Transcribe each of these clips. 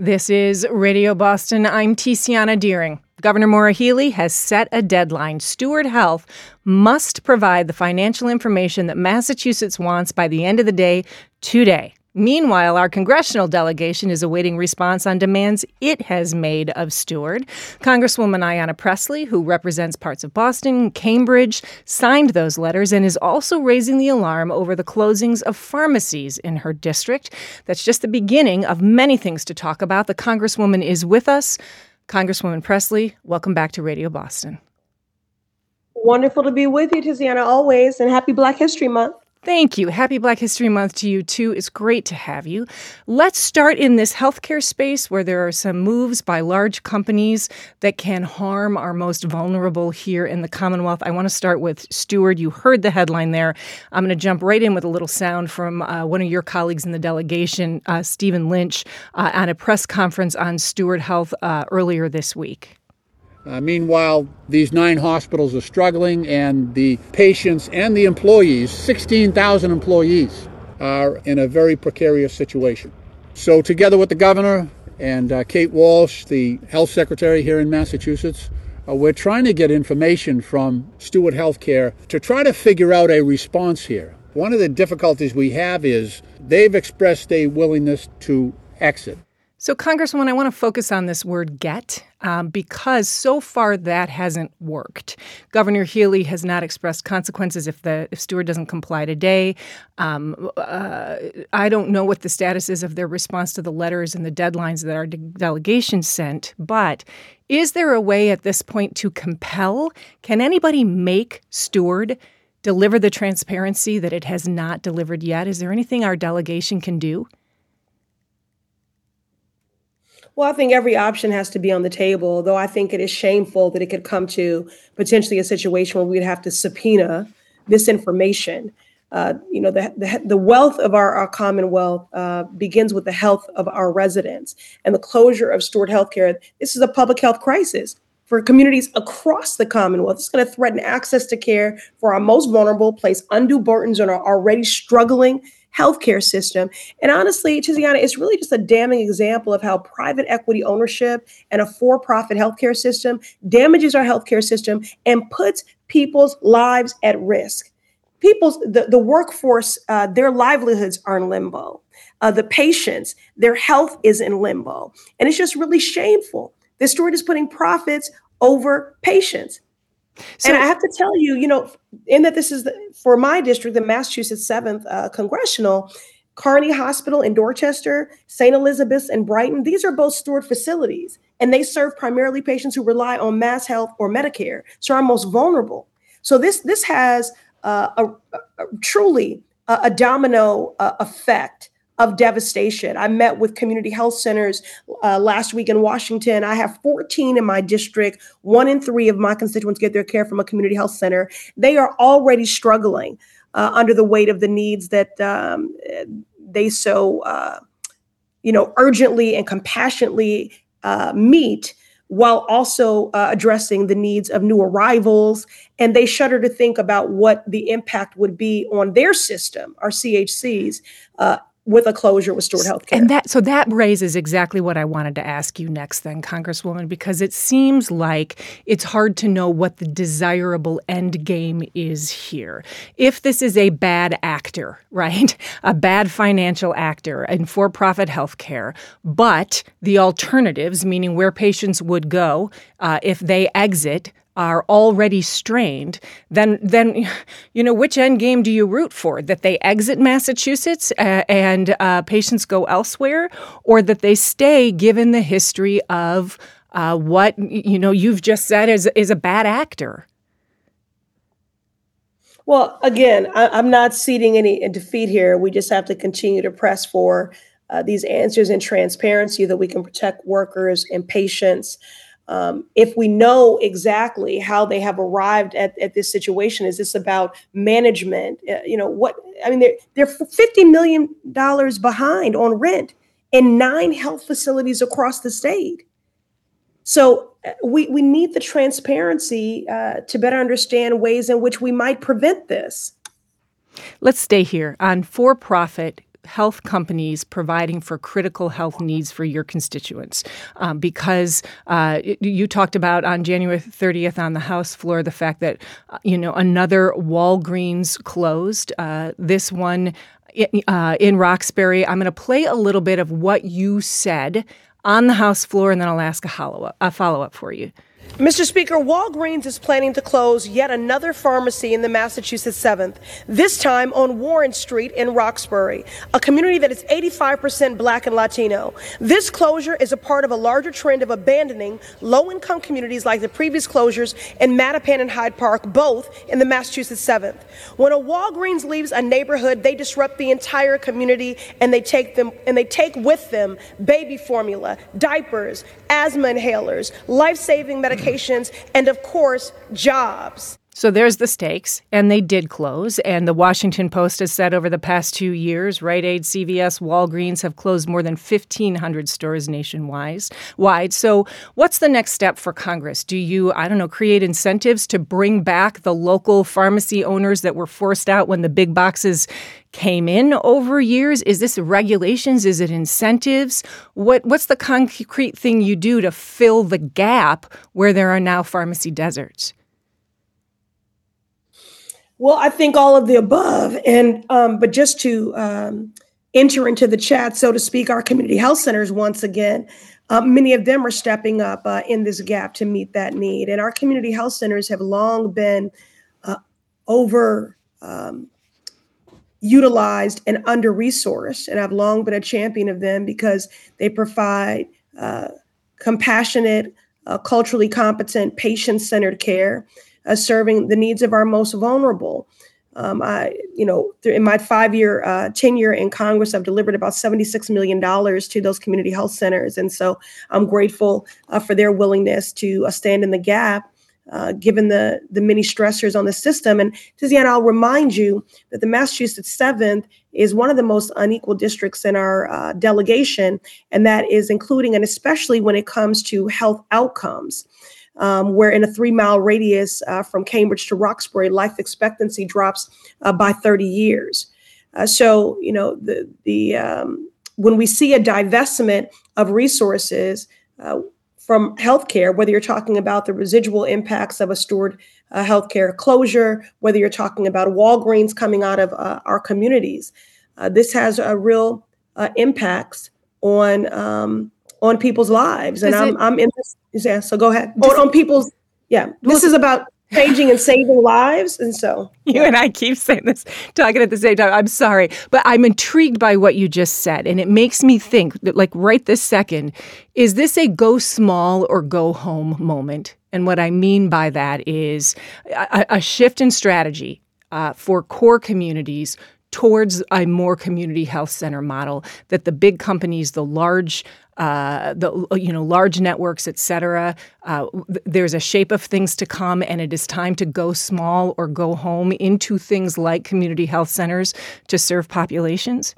This is Radio Boston. I'm Tiziana Dearing. Governor Maura Healey has set a deadline. Steward Health must provide the financial information that Massachusetts wants by the end of the day today. Meanwhile, our congressional delegation is awaiting response on demands it has made of Steward. Congresswoman Ayanna Pressley, who represents parts of Boston, Cambridge, signed those letters and is also raising the alarm over the closings of pharmacies in her district. That's just the beginning of many things to talk about. The Congresswoman is with us. Congresswoman Pressley, welcome back to Radio Boston. Wonderful to be with you, Tiziana, always, and happy Black History Month. Thank you. Happy Black History Month to you, too. It's great to have you. Let's start in this healthcare space where there are some moves by large companies that can harm our most vulnerable here in the Commonwealth. I want to start with Steward. You heard the headline there. I'm going to jump right in with a little sound from uh, one of your colleagues in the delegation, uh, Stephen Lynch, uh, on a press conference on Steward Health uh, earlier this week. Uh, meanwhile, these nine hospitals are struggling, and the patients and the employees 16,000 employees are in a very precarious situation. So, together with the governor and uh, Kate Walsh, the health secretary here in Massachusetts, uh, we're trying to get information from Steward Healthcare to try to figure out a response here. One of the difficulties we have is they've expressed a willingness to exit. So, Congresswoman, I want to focus on this word get um, because so far that hasn't worked. Governor Healey has not expressed consequences if the if Steward doesn't comply today. Um, uh, I don't know what the status is of their response to the letters and the deadlines that our de- delegation sent, but is there a way at this point to compel? Can anybody make Steward deliver the transparency that it has not delivered yet? Is there anything our delegation can do? Well, I think every option has to be on the table, though I think it is shameful that it could come to potentially a situation where we'd have to subpoena this information. Uh, you know, the, the, the, wealth of our, our Commonwealth uh, begins with the health of our residents. And the closure of Steward Healthcare, this is a public health crisis for communities across the Commonwealth. It's going to threaten access to care for our most vulnerable, place undue burdens on our already struggling healthcare system. And honestly, Tiziana, it's really just a damning example of how private equity ownership and a for profit healthcare system damages our healthcare system and puts people's lives at risk. People's, the, the workforce, uh, their livelihoods are in limbo. Uh, the patients, their health is in limbo. And it's just really shameful. This Steward is putting profits over patients. So, and I have to tell you, you know, in that this is the, for my district, the Massachusetts 7th uh, Congressional, Carney Hospital in Dorchester, St. Elizabeth's and Brighton, these are both Steward facilities, and they serve primarily patients who rely on Mass Health or Medicare, so are most vulnerable. So this this has uh, a, a, truly a, a domino uh, effect of devastation. I met with community health centers uh, last week in Washington. I have 14 in my district. One in three of my constituents get their care from a community health center. They are already struggling uh, under the weight of the needs that um, they so, uh, you know, urgently and compassionately uh, meet while also uh, addressing the needs of new arrivals. And they shudder to think about what the impact would be on their system, our CHCs, uh, with a closure with Steward Healthcare. And that so that raises exactly what I wanted to ask you next then, Congresswoman, because it seems like it's hard to know what the desirable end game is here. If this is a bad actor, right? A bad financial actor in for-profit healthcare, but the alternatives, meaning where patients would go uh, if they exit are already strained, then then you know which end game do you root for? That they exit Massachusetts uh, and uh, patients go elsewhere, or that they stay, given the history of uh, what you know you've just said is is a bad actor. Well, again, I, am not ceding any defeat here. We just have to continue to press for uh, these answers and transparency that we can protect workers and patients. Um, if we know exactly how they have arrived at, at this situation, is this about management? Uh, you know, what I mean, they're, they're $50 million behind on rent in nine health facilities across the state. So uh, we, we need the transparency uh, to better understand ways in which we might prevent this. Let's stay here on for profit health companies providing for critical health needs for your constituents. Um, because uh, you talked about on January 30th on the House floor the fact that, you know, another Walgreens closed. Uh, this one uh, in Roxbury. I'm going to play a little bit of what you said on the House floor, and then I'll ask a follow up for you. Mr. Speaker, Walgreens is planning to close yet another pharmacy in the Massachusetts 7th, this time on Warren Street in Roxbury, a community that is 85% black and Latino. This closure is a part of a larger trend of abandoning low income communities like the previous closures in Mattapan and Hyde Park, both in the Massachusetts 7th. When a Walgreens leaves a neighborhood, they disrupt the entire community and they take them and they take with them baby formula, diapers, asthma inhalers, life-saving medications and of course, jobs. So there's the stakes, and they did close. And the Washington Post has said over the past two years, Rite Aid, CVS, Walgreens have closed more than 1,500 stores nationwide. Wide. So what's the next step for Congress? Do you, I don't know, create incentives to bring back the local pharmacy owners that were forced out when the big boxes came in over years? Is this regulations? Is it incentives? What what's the concrete thing you do to fill the gap where there are now pharmacy deserts? Well, I think all of the above, and um, but just to um, enter into the chat, so to speak, our community health centers once again. Uh, many of them are stepping up uh, in this gap to meet that need, and our community health centers have long been uh, over um, utilized and under resourced, and I've long been a champion of them because they provide uh, compassionate, uh, culturally competent, patient centered care uh, serving the needs of our most vulnerable. Um, I, you know, in my five-year uh, tenure in Congress, I've delivered about seventy-six million dollars to those community health centers, and so I'm grateful uh, for their willingness to uh, stand in the gap, uh, given the the many stressors on the system. And Tiziana, I'll remind you that the Massachusetts Seventh is one of the most unequal districts in our uh, delegation, and that is including and especially when it comes to health outcomes um, where in a three mile radius uh, from Cambridge to Roxbury, life expectancy drops uh, by 30 years. Uh, so, you know, the, the, um, when we see a divestment of resources uh, from healthcare, whether you're talking about the residual impacts of a Steward uh, healthcare closure, whether you're talking about Walgreens coming out of uh, our communities, this has a real impacts on um, on people's lives. And I'm, it, I'm in this. Yeah. So go ahead. On, on people's. Yeah. This is about changing and saving lives. And so you and I keep saying this, talking at the same time. I'm sorry, but I'm intrigued by what you just said. And it makes me think that, like, right this second, is this a go small or go home moment? And what I mean by that is a, a shift in strategy uh, for core communities towards a more community health center model that the big companies, the large uh, the you know large networks, et cetera. Uh, there's a shape of things to come, and it is time to go small or go home into things like community health centers to serve populations.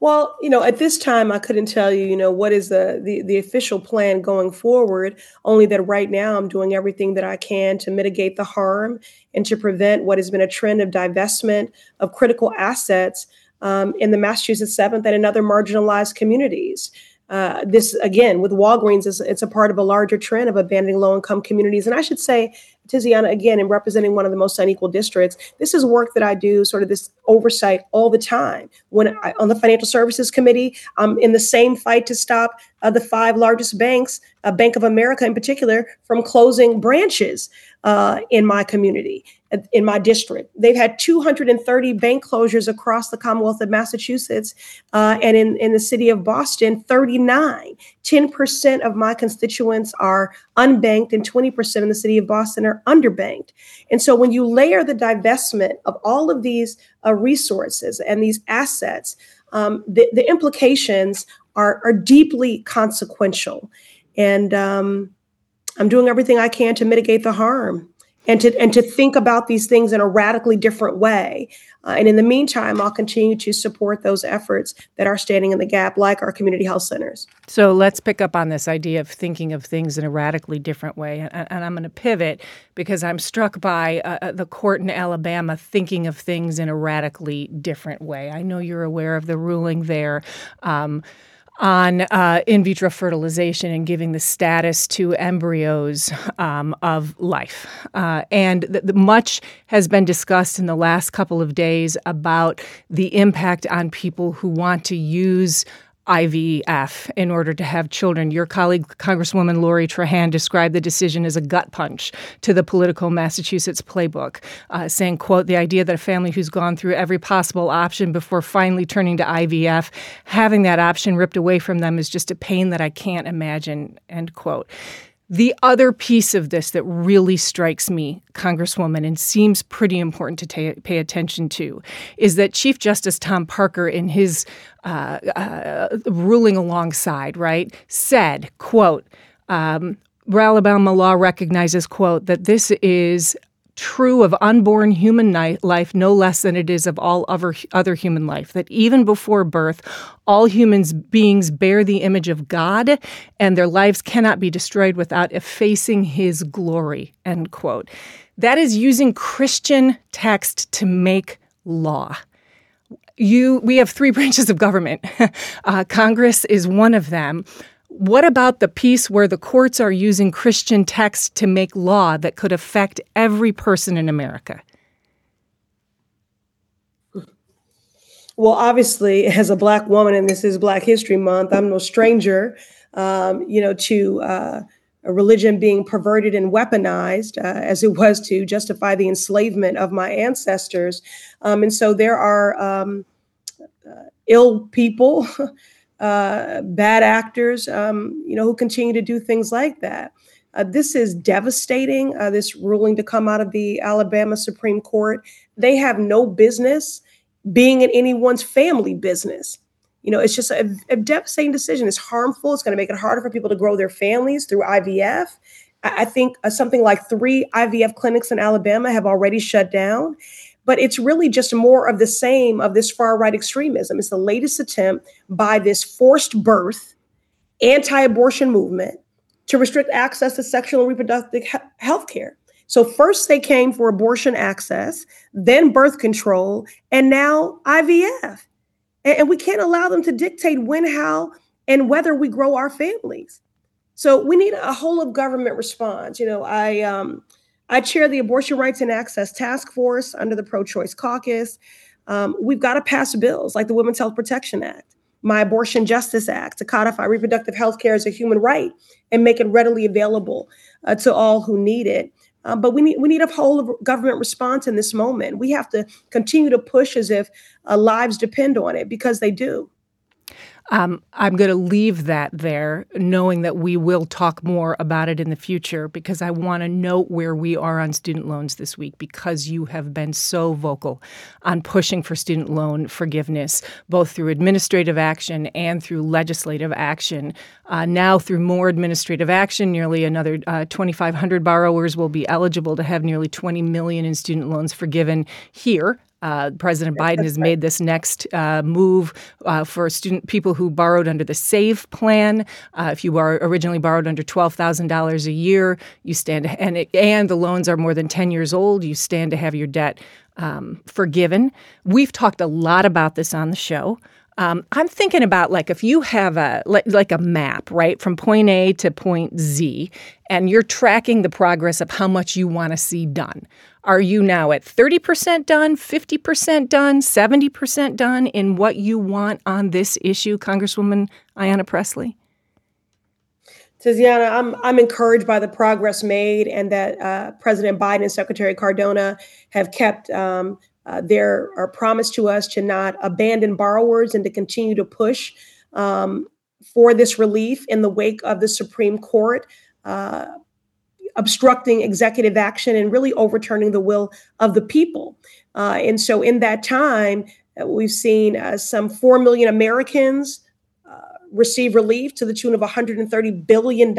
Well, you know, at this time, I couldn't tell you, you know, what is the, the the official plan going forward. Only that right now, I'm doing everything that I can to mitigate the harm and to prevent what has been a trend of divestment of critical assets um, in the Massachusetts 7th and in other marginalized communities. Uh, this again with Walgreens, is, it's a part of a larger trend of abandoning low-income communities. And I should say, Tiziana, again, in representing one of the most unequal districts, this is work that I do, sort of this oversight all the time. When I, on the Financial Services Committee, I'm in the same fight to stop uh, the five largest banks, uh, Bank of America in particular, from closing branches uh, in my community in my district. They've had 230 bank closures across the Commonwealth of Massachusetts, uh, and in, in the city of Boston, 39. 10% of my constituents are unbanked, and 20% in the city of Boston are underbanked. And so when you layer the divestment of all of these uh, resources and these assets, um, the, the implications are, are deeply consequential. And um, I'm doing everything I can to mitigate the harm and to and to think about these things in a radically different way. Uh, and in the meantime, I'll continue to support those efforts that are standing in the gap, like our community health centers. So let's pick up on this idea of thinking of things in a radically different way. And, and I'm going to pivot because I'm struck by uh, uh, the court in Alabama thinking of things in a radically different way. I know you're aware of the ruling there. Um, on uh, in vitro fertilization and giving the status to embryos um, of life. Uh, and the much has been discussed in the last couple of days about the impact on people who want to use IVF in order to have children. Your colleague, Congresswoman Lori Trahan, described the decision as a gut punch to the political Massachusetts playbook, uh, saying, quote, the idea that a family who's gone through every possible option before finally turning to IVF, having that option ripped away from them is just a pain that I can't imagine, end quote. The other piece of this that really strikes me, Congresswoman, and seems pretty important to ta- pay attention to, is that Chief Justice Tom Parker, in his uh, uh, ruling alongside, right, said, "quote." Um, Alabama law recognizes, quote, that this is true of unborn human life no less than it is of all other, other human life. That even before birth, all humans beings bear the image of God, and their lives cannot be destroyed without effacing his glory. End quote. That is using Christian text to make law you we have three branches of government uh, congress is one of them what about the piece where the courts are using Christian text to make law that could affect every person in America? Well, obviously, as a Black woman, and this is Black History Month, I'm no stranger, um, you know, to uh, religion being perverted and weaponized, uh, as it was to justify the enslavement of my ancestors. Um, and so there are um, uh, ill people. Uh, bad actors, um, you know, who continue to do things like that. Uh, this is devastating. Uh, this ruling to come out of the Alabama Supreme Court. They have no business being in anyone's family business. You know, it's just a, a devastating decision. It's harmful. It's going to make it harder for people to grow their families through IVF. I, I think uh, something like three IVF clinics in Alabama have already shut down. But it's really just more of the same of this far right extremism. It's the latest attempt by this forced birth, anti abortion movement to restrict access to sexual and reproductive health care. So, first they came for abortion access, then birth control, and now IVF. And we can't allow them to dictate when, how, and whether we grow our families. So we need a whole of government response. You know, I um, I chair the Abortion Rights and Access Task Force under the Pro Choice Caucus. Um, we've got to pass bills like the Women's Health Protection Act, my Abortion Justice Act to codify reproductive health care as a human right and make it readily available uh, to all who need it. Um, but we need we need a whole government response in this moment. We have to continue to push as if uh, lives depend on it because they do. Um, I'm going to leave that there, knowing that we will talk more about it in the future because I want to note where we are on student loans this week because you have been so vocal on pushing for student loan forgiveness, both through administrative action and through legislative action. Uh, now, through more administrative action, nearly another uh, 2,500 borrowers will be eligible to have nearly 20 million in student loans forgiven here uh, President Biden has made this next uh, move uh, for student people who borrowed under the SAVE plan. Uh, if you were originally borrowed under twelve thousand dollars a year, you stand and it, and the loans are more than ten years old, you stand to have your debt um, forgiven. We've talked a lot about this on the show. Um, I'm thinking about like if you have a like, like a map, right, from point A to point Z, and you're tracking the progress of how much you want to see done. Are you now at 30% done, 50% done, 70% done in what you want on this issue, Congresswoman Ayanna Pressley? Tiziana, I'm I'm encouraged by the progress made and that uh, President Biden and Secretary Cardona have kept um, uh, their promise to us to not abandon borrowers and to continue to push um, for this relief in the wake of the Supreme Court. Uh, obstructing executive action and really overturning the will of the people. Uh, and so, in that time, uh, we've seen uh, some 4 million Americans uh, receive relief to the tune of $130 billion.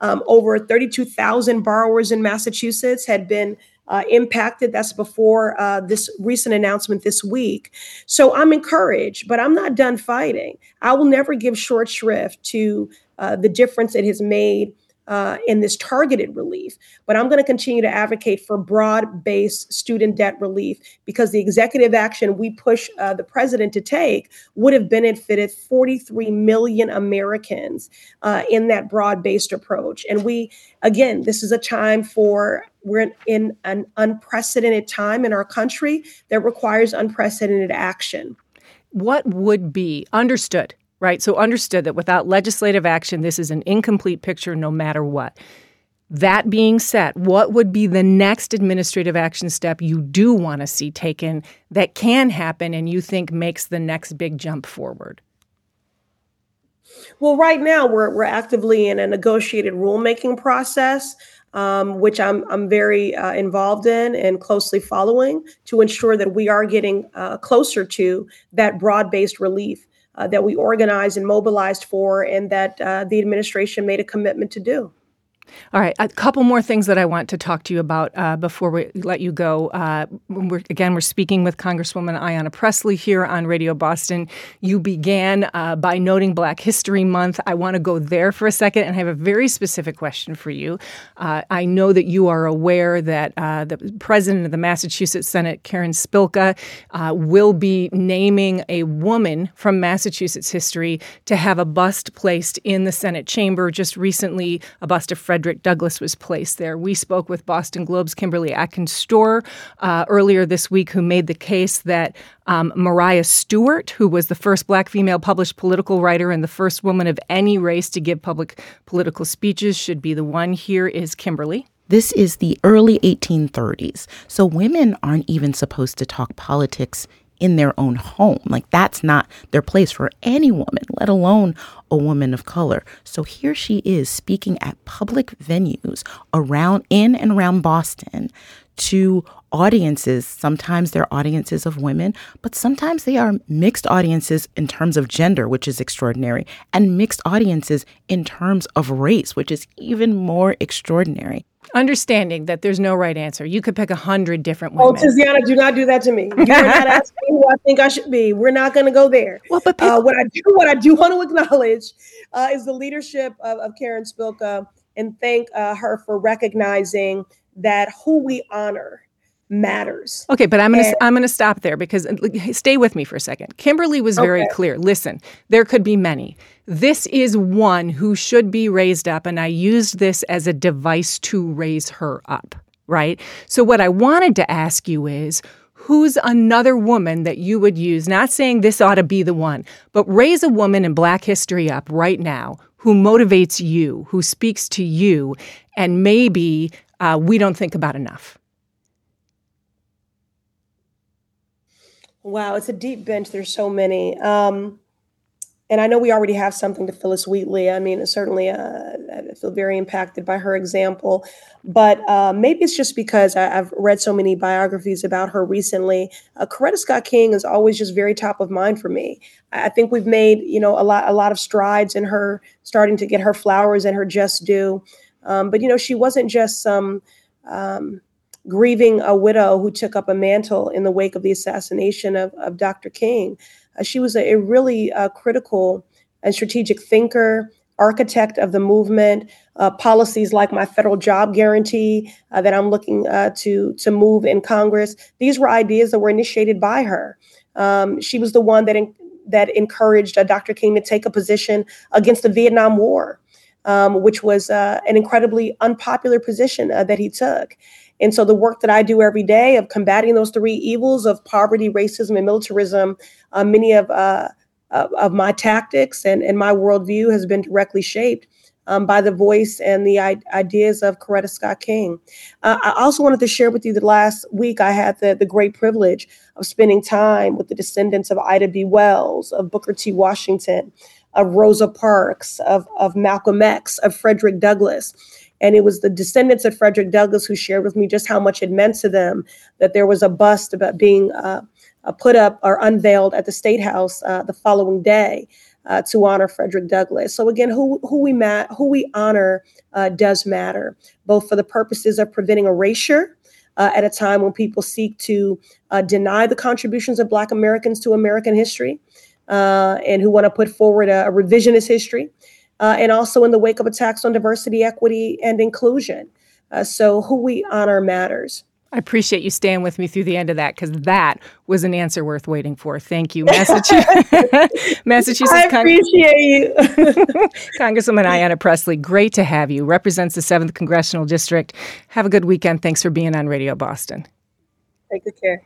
Um, over 32,000 borrowers in Massachusetts had been uh, impacted. That's before uh, this recent announcement this week. So I'm encouraged, but I'm not done fighting. I will never give short shrift to uh, the difference it has made uh, in this targeted relief. But I'm going to continue to advocate for broad based student debt relief because the executive action we push uh, the president to take would have benefited 43 million Americans uh, in that broad based approach. And we, again, this is a time for we're in an unprecedented time in our country that requires unprecedented action. What would be understood right? So understood that without legislative action, this is an incomplete picture no matter what. That being said, what would be the next administrative action step you do want to see taken that can happen and you think makes the next big jump forward? Well, right now we're we're actively in a negotiated rulemaking process, um, which I'm I'm very uh, involved in and closely following to ensure that we are getting uh, closer to that broad-based relief that we organized and mobilized for, and that uh, the administration made a commitment to do. All right, a couple more things that I want to talk to you about uh, before we let you go. Uh, we're, again, we're speaking with Congresswoman Ayanna Pressley here on Radio Boston. You began uh, by noting Black History Month. I want to go there for a second and I have a very specific question for you. Uh, I know that you are aware that uh, the president of the Massachusetts Senate, Karen Spilka, uh, will be naming a woman from Massachusetts history to have a bust placed in the Senate chamber. Just recently, a bust of Fred Frederick Douglass was placed there. We spoke with Boston Globe's Kimberly Atkins Stohr uh, earlier this week, who made the case that um, Maria Stewart, who was the first black female published political writer and the first woman of any race to give public political speeches, should be the one. Here is Kimberly. This is the early 1830s, so women aren't even supposed to talk politics in their own home. Like that's not their place for any woman, let alone a woman of color. So here she is speaking at public venues around in and around Boston to audiences. Sometimes they're audiences of women, but sometimes they are mixed audiences in terms of gender, which is extraordinary, and mixed audiences in terms of race, which is even more extraordinary. Understanding that there's no right answer. You could pick a hundred different oh, women. Oh, Tiziana, do not do that to me. You are not asking who I think I should be. We're not going to go there. Well, but uh, what I do, what I do want to acknowledge uh, is the leadership of, of Karen Spilka and thank uh, her for recognizing that who we honor matters. Okay, but I'm going to I'm going to stop there because stay with me for a second. Kimberly was very okay. clear. Listen, there could be many. This is one who should be raised up and I used this as a device to raise her up, right? So what I wanted to ask you is who's another woman that you would use, not saying this ought to be the one, but raise a woman in Black history up right now who motivates you, who speaks to you, and maybe uh, we don't think about enough. Wow, it's a deep bench. There's so many. Um, and I know we already have something to Phillis Wheatley. I mean, certainly uh, I feel very impacted by her example. But uh, maybe it's just because I, have read so many biographies about her recently. Uh, Coretta Scott King is always just very top of mind for me. I think we've made, you know, a lot, a lot of strides in her starting to get her flowers and her just due. Um, but you know, she wasn't just some um, grieving a widow who took up a mantle in the wake of the assassination of, of Dr. King. Uh, she was a, a really uh, critical and strategic thinker, architect of the movement. Uh, policies like my federal job guarantee uh, that I'm looking uh, to to move in Congress. These were ideas that were initiated by her. Um, she was the one that in, that encouraged uh, Dr. King to take a position against the Vietnam War, um, which was an incredibly unpopular position that he took. And so the work that I do every day of combating those three evils of poverty, racism, and militarism, uh, many of uh, of my tactics and, and my worldview has been directly shaped um, by the voice and the I- ideas of Coretta Scott King. Uh, I also wanted to share with you that last week I had the, the great privilege of spending time with the descendants of Ida B. Wells, of Booker T. Washington, of Rosa Parks, of, of Malcolm X, of Frederick Douglass. And it was the descendants of Frederick Douglass who shared with me just how much it meant to them that there was a bust about being uh, uh, put up or unveiled at the State House uh, the following day. uh, to honor Frederick Douglass. So again, who who we ma- who we honor uh, does matter, both for the purposes of preventing erasure. Uh, at a time when people seek to uh, deny the contributions of Black Americans to American history, uh, and who want to put forward a, a revisionist history, uh, and also in the wake of attacks on diversity, equity, and inclusion. Uh, so, who we honor matters. I appreciate you staying with me through the end of that because that was an answer worth waiting for. Thank you, Massachusetts. Massachusetts. I appreciate you, Congresswoman Ayanna Pressley. Great to have you. Represents the Seventh Congressional District. Have a good weekend. Thanks for being on Radio Boston. Take good care.